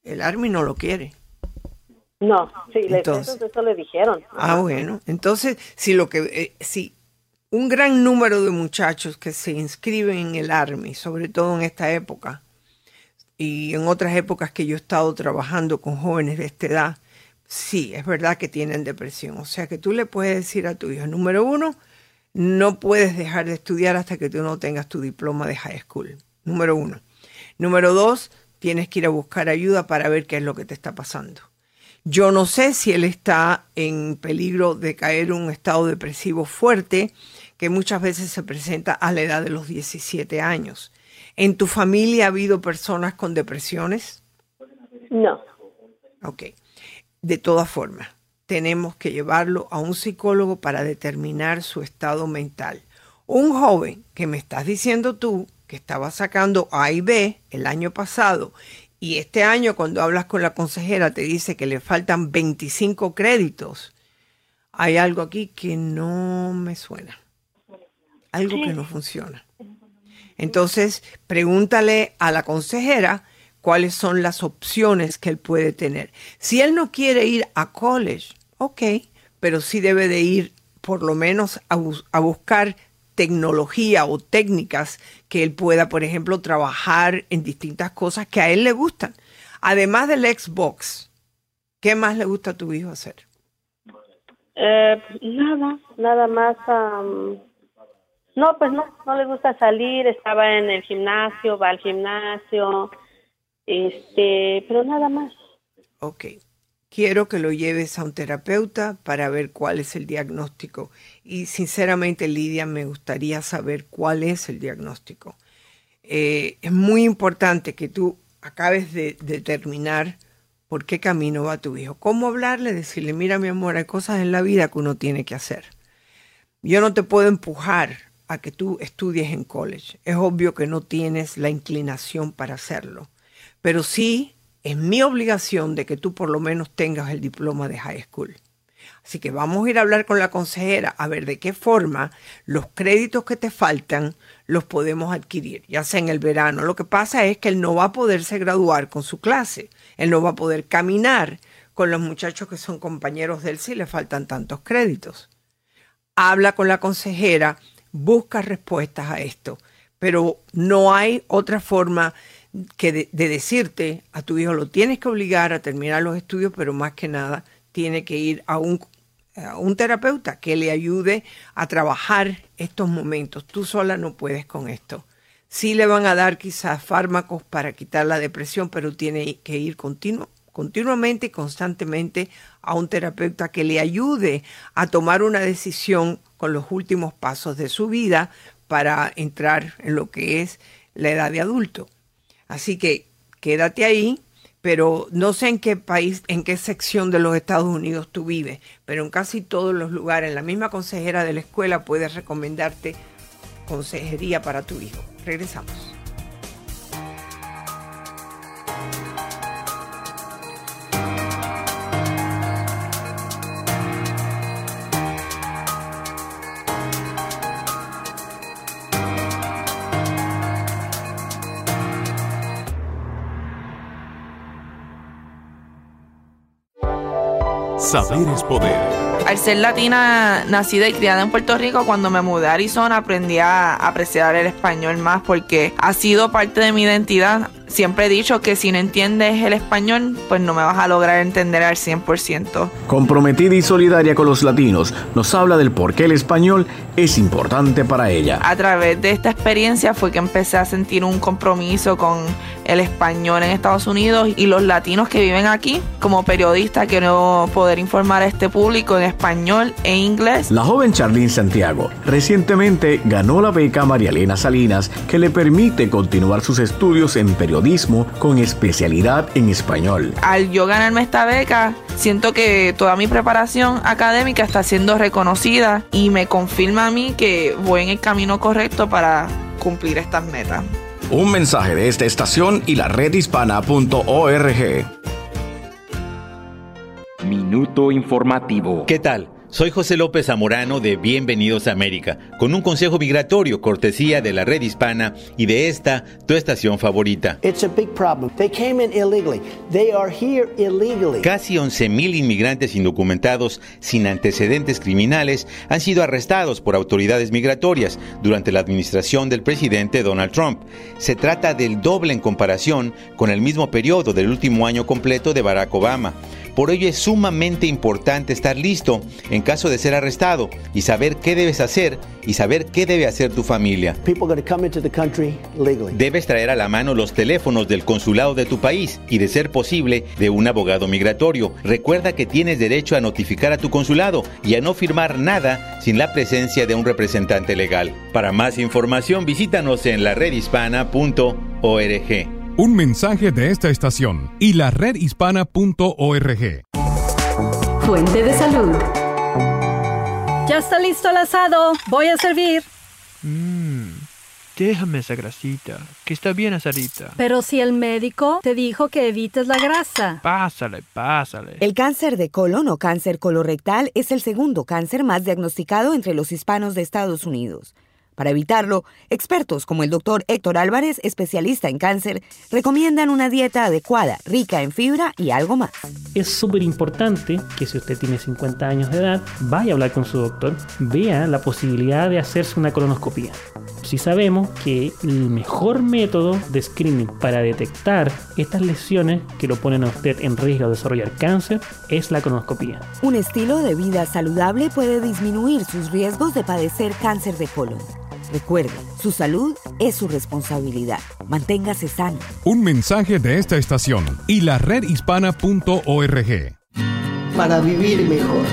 el Army no lo quiere. No, sí, Entonces. eso, eso le dijeron. Ah, bueno. Entonces, si lo que eh, si un gran número de muchachos que se inscriben en el Army, sobre todo en esta época y en otras épocas que yo he estado trabajando con jóvenes de esta edad, sí, es verdad que tienen depresión. O sea que tú le puedes decir a tu hijo, número uno, no puedes dejar de estudiar hasta que tú no tengas tu diploma de high school. Número uno. Número dos, tienes que ir a buscar ayuda para ver qué es lo que te está pasando. Yo no sé si él está en peligro de caer en un estado depresivo fuerte que muchas veces se presenta a la edad de los 17 años. ¿En tu familia ha habido personas con depresiones? No. Ok. De todas formas, tenemos que llevarlo a un psicólogo para determinar su estado mental. Un joven que me estás diciendo tú que estaba sacando A y B el año pasado y este año cuando hablas con la consejera te dice que le faltan 25 créditos, hay algo aquí que no me suena. Algo que no funciona. Entonces, pregúntale a la consejera cuáles son las opciones que él puede tener. Si él no quiere ir a college, ok, pero sí debe de ir por lo menos a, bus- a buscar tecnología o técnicas que él pueda, por ejemplo, trabajar en distintas cosas que a él le gustan. Además del Xbox, ¿qué más le gusta a tu hijo hacer? Eh, nada, nada más. am, no, pues no, no le gusta salir. Estaba en el gimnasio, va al gimnasio, este, pero nada más. Ok. Quiero que lo lleves a un terapeuta para ver cuál es el diagnóstico. Y sinceramente, Lidia, me gustaría saber cuál es el diagnóstico. Eh, es muy importante que tú acabes de determinar por qué camino va tu hijo. Cómo hablarle, decirle, mira mi amor, hay cosas en la vida que uno tiene que hacer. Yo no te puedo empujar a que tú estudies en college. Es obvio que no tienes la inclinación para hacerlo. Pero sí es mi obligación de que tú por lo menos tengas el diploma de high school. Así que vamos a ir a hablar con la consejera a ver de qué forma los créditos que te faltan los podemos adquirir, ya sea en el verano. Lo que pasa es que él no va a poderse graduar con su clase, él no va a poder caminar con los muchachos que son compañeros de él si le faltan tantos créditos. Habla con la consejera, busca respuestas a esto, pero no hay otra forma que de, de decirte a tu hijo lo tienes que obligar a terminar los estudios, pero más que nada tiene que ir a un, a un terapeuta que le ayude a trabajar estos momentos. Tú sola no puedes con esto. Sí le van a dar quizás fármacos para quitar la depresión, pero tiene que ir continuo, continuamente y constantemente a un terapeuta que le ayude a tomar una decisión con los últimos pasos de su vida para entrar en lo que es la edad de adulto. Así que quédate ahí, pero no sé en qué país, en qué sección de los Estados Unidos tú vives, pero en casi todos los lugares, la misma consejera de la escuela puede recomendarte consejería para tu hijo. Regresamos. Saber es poder. Al ser latina, nacida y criada en Puerto Rico, cuando me mudé a Arizona aprendí a apreciar el español más porque ha sido parte de mi identidad siempre he dicho que si no entiendes el español, pues no me vas a lograr entender al 100%. Comprometida y solidaria con los latinos, nos habla del por qué el español es importante para ella. A través de esta experiencia fue que empecé a sentir un compromiso con el español en Estados Unidos y los latinos que viven aquí. Como periodista quiero poder informar a este público en español e inglés. La joven Charlene Santiago recientemente ganó la beca María Elena Salinas que le permite continuar sus estudios en periodismo con especialidad en español. Al yo ganarme esta beca, siento que toda mi preparación académica está siendo reconocida y me confirma a mí que voy en el camino correcto para cumplir estas metas. Un mensaje de esta estación y la redhispana.org. Minuto informativo. ¿Qué tal? Soy José López Zamorano de Bienvenidos a América, con un consejo migratorio cortesía de la red hispana y de esta, tu estación favorita. Casi 11.000 inmigrantes indocumentados sin antecedentes criminales han sido arrestados por autoridades migratorias durante la administración del presidente Donald Trump. Se trata del doble en comparación con el mismo periodo del último año completo de Barack Obama. Por ello es sumamente importante estar listo en caso de ser arrestado y saber qué debes hacer y saber qué debe hacer tu familia. Debes traer a la mano los teléfonos del consulado de tu país y, de ser posible, de un abogado migratorio. Recuerda que tienes derecho a notificar a tu consulado y a no firmar nada sin la presencia de un representante legal. Para más información visítanos en la redhispana.org. Un mensaje de esta estación y la redhispana.org. Fuente de salud. Ya está listo el asado. Voy a servir. Mmm, déjame esa grasita, que está bien asadita. Pero si el médico te dijo que evites la grasa. Pásale, pásale. El cáncer de colon o cáncer colorectal es el segundo cáncer más diagnosticado entre los hispanos de Estados Unidos. Para evitarlo, expertos como el doctor Héctor Álvarez, especialista en cáncer, recomiendan una dieta adecuada, rica en fibra y algo más. Es súper importante que si usted tiene 50 años de edad, vaya a hablar con su doctor, vea la posibilidad de hacerse una colonoscopia. Si sabemos que el mejor método de screening para detectar estas lesiones que lo ponen a usted en riesgo de desarrollar cáncer es la colonoscopia. Un estilo de vida saludable puede disminuir sus riesgos de padecer cáncer de colon. Recuerde, su salud es su responsabilidad. Manténgase sano. Un mensaje de esta estación y la redhispana.org. Para vivir mejor.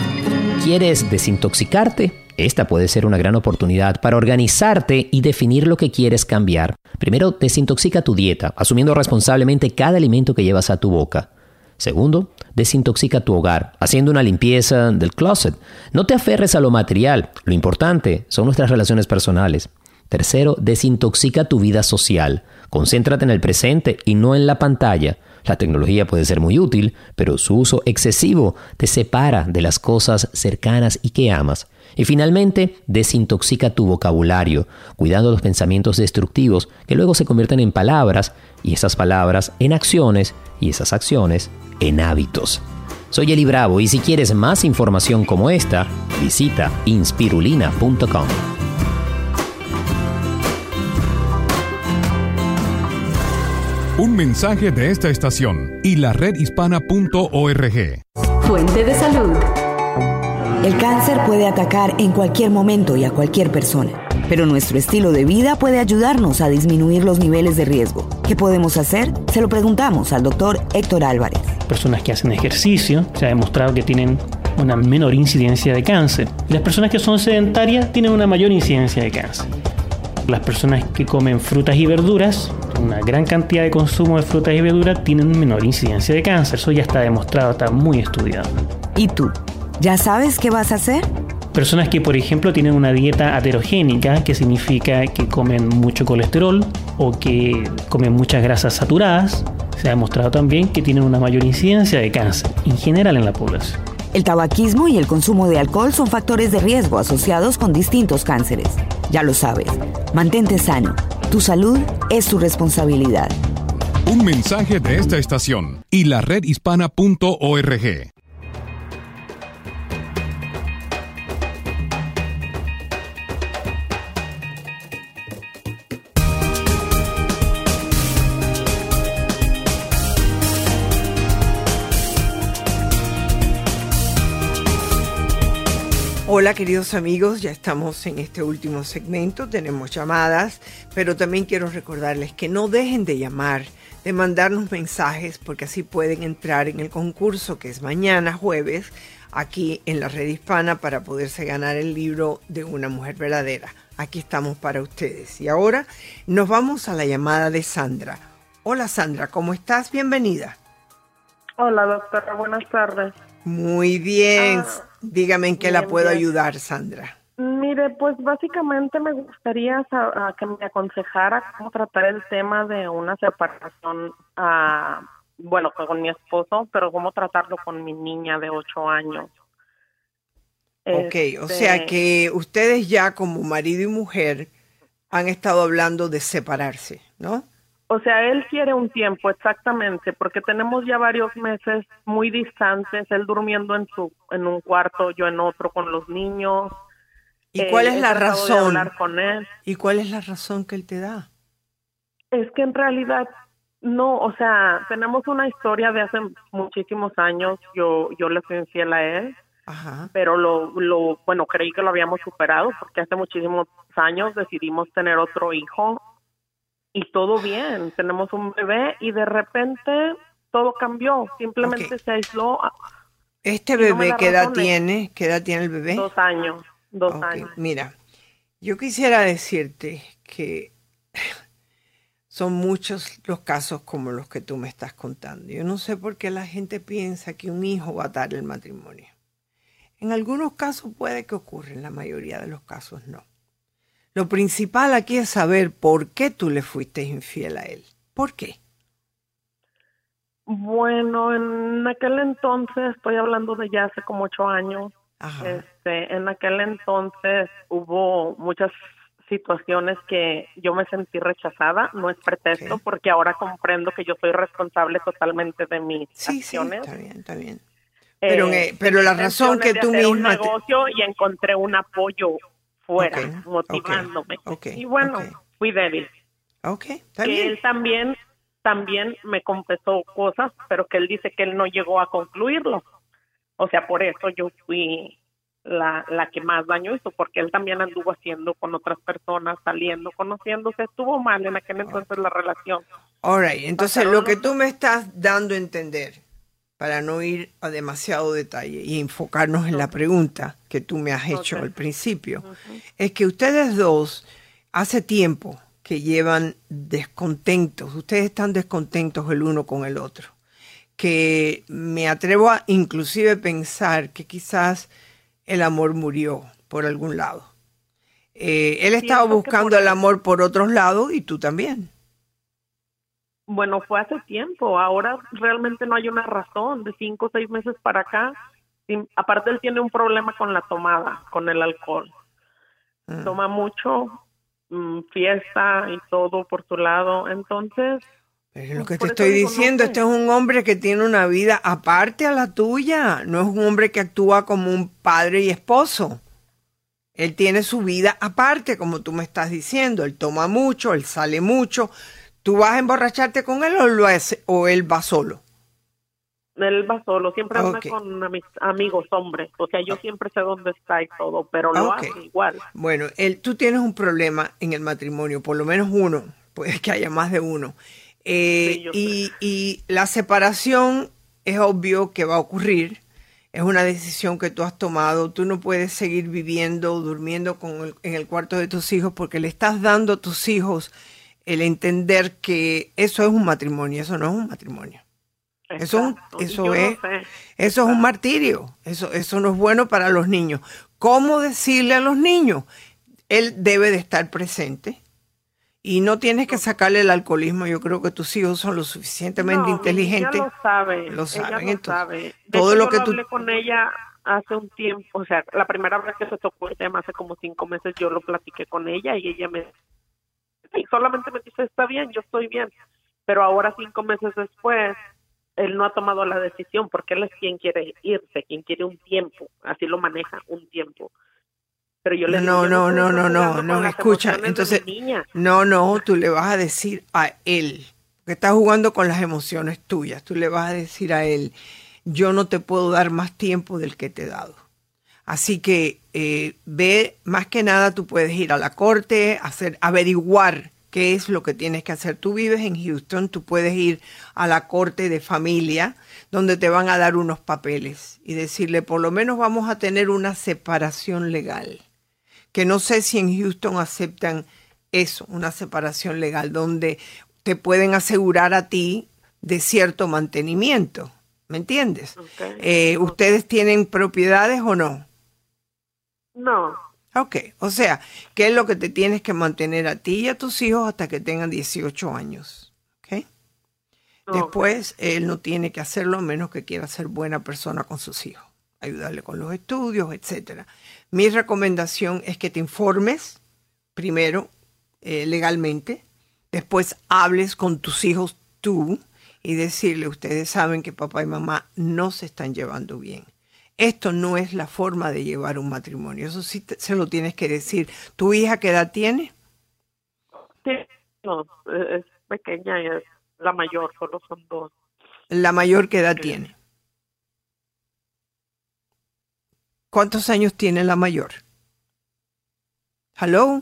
¿Quieres desintoxicarte? Esta puede ser una gran oportunidad para organizarte y definir lo que quieres cambiar. Primero, desintoxica tu dieta, asumiendo responsablemente cada alimento que llevas a tu boca. Segundo, desintoxica tu hogar, haciendo una limpieza del closet. No te aferres a lo material, lo importante son nuestras relaciones personales. Tercero, desintoxica tu vida social. Concéntrate en el presente y no en la pantalla. La tecnología puede ser muy útil, pero su uso excesivo te separa de las cosas cercanas y que amas. Y finalmente, desintoxica tu vocabulario, cuidando los pensamientos destructivos que luego se convierten en palabras y esas palabras en acciones y esas acciones en hábitos. Soy Eli Bravo y si quieres más información como esta, visita inspirulina.com. Un mensaje de esta estación y la redhispana.org. Fuente de salud. El cáncer puede atacar en cualquier momento y a cualquier persona, pero nuestro estilo de vida puede ayudarnos a disminuir los niveles de riesgo. ¿Qué podemos hacer? Se lo preguntamos al doctor Héctor Álvarez. Personas que hacen ejercicio, se ha demostrado que tienen una menor incidencia de cáncer. Las personas que son sedentarias tienen una mayor incidencia de cáncer. Las personas que comen frutas y verduras, una gran cantidad de consumo de frutas y verduras, tienen menor incidencia de cáncer. Eso ya está demostrado, está muy estudiado. ¿Y tú? ¿Ya sabes qué vas a hacer? Personas que, por ejemplo, tienen una dieta aterogénica, que significa que comen mucho colesterol o que comen muchas grasas saturadas, se ha demostrado también que tienen una mayor incidencia de cáncer en general en la población. El tabaquismo y el consumo de alcohol son factores de riesgo asociados con distintos cánceres. Ya lo sabes, mantente sano. Tu salud es tu responsabilidad. Un mensaje de esta estación y la redhispana.org. Hola queridos amigos, ya estamos en este último segmento, tenemos llamadas, pero también quiero recordarles que no dejen de llamar, de mandarnos mensajes, porque así pueden entrar en el concurso que es mañana jueves aquí en la red hispana para poderse ganar el libro de una mujer verdadera. Aquí estamos para ustedes. Y ahora nos vamos a la llamada de Sandra. Hola Sandra, ¿cómo estás? Bienvenida. Hola doctora, buenas tardes. Muy bien. Ah, Dígame en qué la puedo ayudar, Sandra. Mire, pues básicamente me gustaría que me aconsejara cómo tratar el tema de una separación, uh, bueno, con mi esposo, pero cómo tratarlo con mi niña de ocho años. Ok, o este sea que ustedes ya como marido y mujer han estado hablando de separarse, ¿no? O sea, él quiere un tiempo, exactamente, porque tenemos ya varios meses muy distantes, él durmiendo en su en un cuarto, yo en otro con los niños. ¿Y cuál es la razón? con él. ¿Y cuál es la razón que él te da? Es que en realidad no, o sea, tenemos una historia de hace muchísimos años. Yo yo le fui infiel a él. Ajá. Pero lo, lo, bueno, creí que lo habíamos superado porque hace muchísimos años decidimos tener otro hijo y todo bien, tenemos un bebé y de repente todo cambió, simplemente se aisló. ¿Este bebé qué edad tiene? ¿Qué edad tiene el bebé? Dos años, dos años. Mira, yo quisiera decirte que son muchos los casos como los que tú me estás contando. Yo no sé por qué la gente piensa que un hijo va a dar el matrimonio. En algunos casos puede que ocurra, en la mayoría de los casos no. Lo principal aquí es saber por qué tú le fuiste infiel a él. ¿Por qué? Bueno, en aquel entonces, estoy hablando de ya hace como ocho años, este, en aquel entonces hubo muchas situaciones que yo me sentí rechazada, no es pretexto, porque ahora comprendo que yo soy responsable totalmente de mis sí, acciones. Sí, está bien, está bien. Pero, eh, pero la razón que tú misma... un negocio y encontré un apoyo fuera, motivándome. y bueno, fui débil. que él también, también me confesó cosas, pero que él dice que él no llegó a concluirlo. O sea, por eso yo fui la, la que más daño hizo, porque él también anduvo haciendo con otras personas, saliendo, conociéndose. Estuvo mal en aquel entonces la relación. All Entonces, lo que tú me estás dando a entender para no ir a demasiado detalle y enfocarnos en la pregunta que tú me has hecho al principio, es que ustedes dos hace tiempo que llevan descontentos, ustedes están descontentos el uno con el otro, que me atrevo a inclusive pensar que quizás el amor murió por algún lado. Eh, él estaba buscando el amor por otros lados y tú también. Bueno, fue hace tiempo. Ahora realmente no hay una razón. De cinco o seis meses para acá, aparte él tiene un problema con la tomada, con el alcohol. Mm. Toma mucho, mm, fiesta y todo por su lado. Entonces... Es lo que te estoy diciendo, este es un hombre que tiene una vida aparte a la tuya. No es un hombre que actúa como un padre y esposo. Él tiene su vida aparte, como tú me estás diciendo. Él toma mucho, él sale mucho, ¿Tú vas a emborracharte con él o, lo o él va solo? Él va solo, siempre anda con mis amigos hombres. O sea, yo ah. siempre sé dónde está y todo, pero lo hace igual. Bueno, él, tú tienes un problema en el matrimonio, por lo menos uno, puede que haya más de uno. Eh, y, y la separación es obvio que va a ocurrir. Es una decisión que tú has tomado. Tú no puedes seguir viviendo, durmiendo con en el cuarto de tus hijos porque le estás dando a tus hijos el entender que eso es un matrimonio, eso no es un matrimonio. Eso, eso es, eso es un martirio, eso, eso no es bueno para los niños. ¿Cómo decirle a los niños? Él debe de estar presente y no tienes que sacarle el alcoholismo. Yo creo que tus hijos son lo suficientemente inteligentes. lo sabe, lo saben. Lo sabe. todo lo que tú hablé con ella hace un tiempo, o sea, la primera vez que se tocó el tema hace como cinco meses, yo lo platiqué con ella y ella me y solamente me dice, está bien, yo estoy bien. Pero ahora, cinco meses después, él no ha tomado la decisión porque él es quien quiere irse, quien quiere un tiempo, así lo maneja, un tiempo. Pero yo le no, no, no, no, no, no, escucha, entonces, no, no, tú le vas a decir a él, que está jugando con las emociones tuyas, tú le vas a decir a él, yo no te puedo dar más tiempo del que te he dado. Así que eh, ve, más que nada tú puedes ir a la corte, hacer, averiguar qué es lo que tienes que hacer. Tú vives en Houston, tú puedes ir a la corte de familia donde te van a dar unos papeles y decirle, por lo menos vamos a tener una separación legal. Que no sé si en Houston aceptan eso, una separación legal, donde te pueden asegurar a ti de cierto mantenimiento. ¿Me entiendes? Eh, ¿Ustedes tienen propiedades o no? No. Ok, o sea, ¿qué es lo que te tienes que mantener a ti y a tus hijos hasta que tengan 18 años? ¿Ok? Después, él no tiene que hacerlo a menos que quiera ser buena persona con sus hijos, ayudarle con los estudios, etc. Mi recomendación es que te informes primero eh, legalmente, después hables con tus hijos tú y decirle, ustedes saben que papá y mamá no se están llevando bien esto no es la forma de llevar un matrimonio. Eso sí se lo tienes que decir. ¿Tu hija qué edad tiene? Sí, no, es pequeña, es la mayor, solo son dos. ¿La mayor qué edad tiene? ¿Cuántos años tiene la mayor? ¿Hello?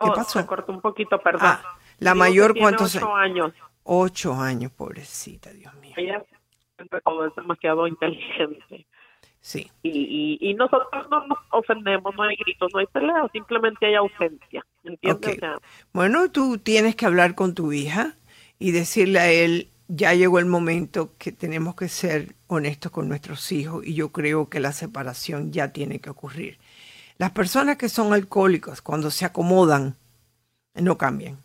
¿Qué oh, pasó? Se cortó un poquito, perdón. Ah, la mayor, ¿cuántos ocho años? Ocho años, pobrecita, Dios mío. Ella todo es demasiado inteligente. Sí. Y, y, nosotros no nos ofendemos, no hay gritos, no hay peleas, simplemente hay ausencia. ¿Entiendes? bueno, tú tienes que hablar con tu hija y decirle a él, ya llegó el momento que tenemos que ser honestos con nuestros hijos y yo creo que la separación ya tiene que ocurrir. Las personas que son alcohólicos, cuando se acomodan, no cambian.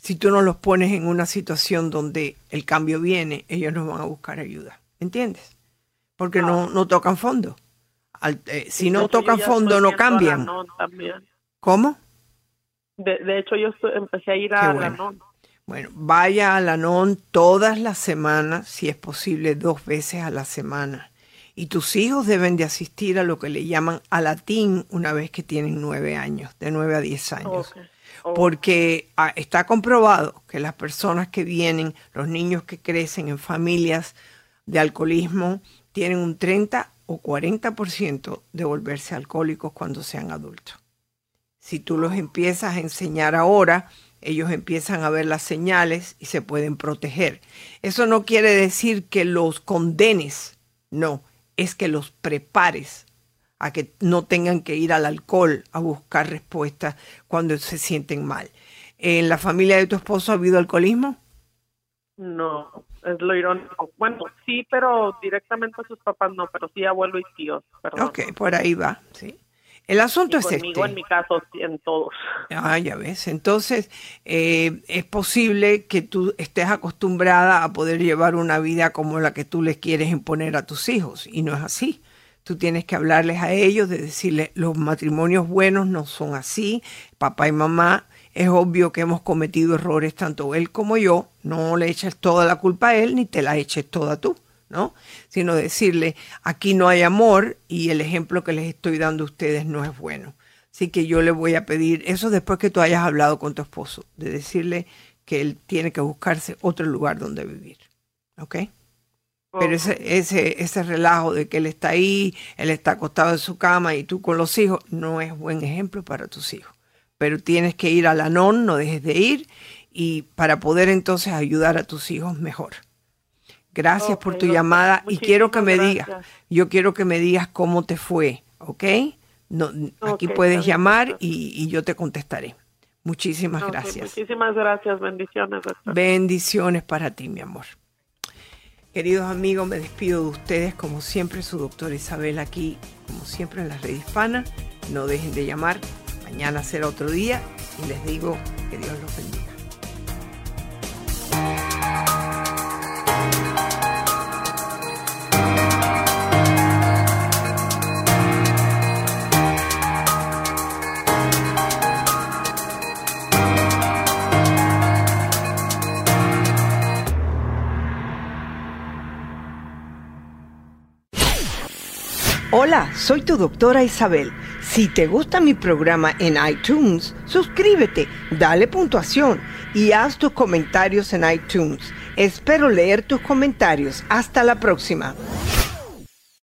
Si tú no los pones en una situación donde el cambio viene, ellos no van a buscar ayuda. ¿Entiendes? Porque no, no tocan fondo. Eh, si no tocan fondo, no cambian. ¿Cómo? De, hecho, yo empecé a ir a la NON. Bueno, vaya a la NON todas las semanas, si es posible, dos veces a la semana. Y tus hijos deben de asistir a lo que le llaman a latín una vez que tienen nueve años, de nueve a diez años. Porque ah, está comprobado que las personas que vienen, los niños que crecen en familias de alcoholismo, tienen un 30 o 40% de volverse alcohólicos cuando sean adultos. Si tú los empiezas a enseñar ahora, ellos empiezan a ver las señales y se pueden proteger. Eso no quiere decir que los condenes, no, es que los prepares a que no tengan que ir al alcohol a buscar respuestas cuando se sienten mal. ¿En la familia de tu esposo ha habido alcoholismo? No, es lo irónico. Bueno, sí, pero directamente a sus papás no, pero sí abuelo y tíos. Ok, por ahí va, sí. El asunto es conmigo, este. en mi caso, en todos. Ah, ya ves. Entonces, eh, es posible que tú estés acostumbrada a poder llevar una vida como la que tú les quieres imponer a tus hijos, y no es así. Tú tienes que hablarles a ellos, de decirles, los matrimonios buenos no son así, papá y mamá es obvio que hemos cometido errores tanto él como yo, no le eches toda la culpa a él ni te la eches toda tú, ¿no? Sino decirle, aquí no hay amor y el ejemplo que les estoy dando a ustedes no es bueno. Así que yo le voy a pedir, eso después que tú hayas hablado con tu esposo, de decirle que él tiene que buscarse otro lugar donde vivir, ¿ok? Pero ese, ese, ese relajo de que él está ahí, él está acostado en su cama y tú con los hijos, no es buen ejemplo para tus hijos pero tienes que ir a la NON, no dejes de ir, y para poder entonces ayudar a tus hijos mejor. Gracias por tu llamada y quiero que me digas, yo quiero que me digas cómo te fue, ¿ok? No, aquí puedes llamar y, yo te contestaré. Muchísimas gracias. Muchísimas gracias, bendiciones. Bendiciones para ti, mi amor. Queridos amigos, me despido de ustedes, como siempre, su doctora Isabel aquí, como siempre en la red hispana. No dejen de llamar Mañana será otro día y les digo que Dios los bendiga. Hola, soy tu doctora Isabel. Si te gusta mi programa en iTunes, suscríbete, dale puntuación y haz tus comentarios en iTunes. Espero leer tus comentarios. Hasta la próxima.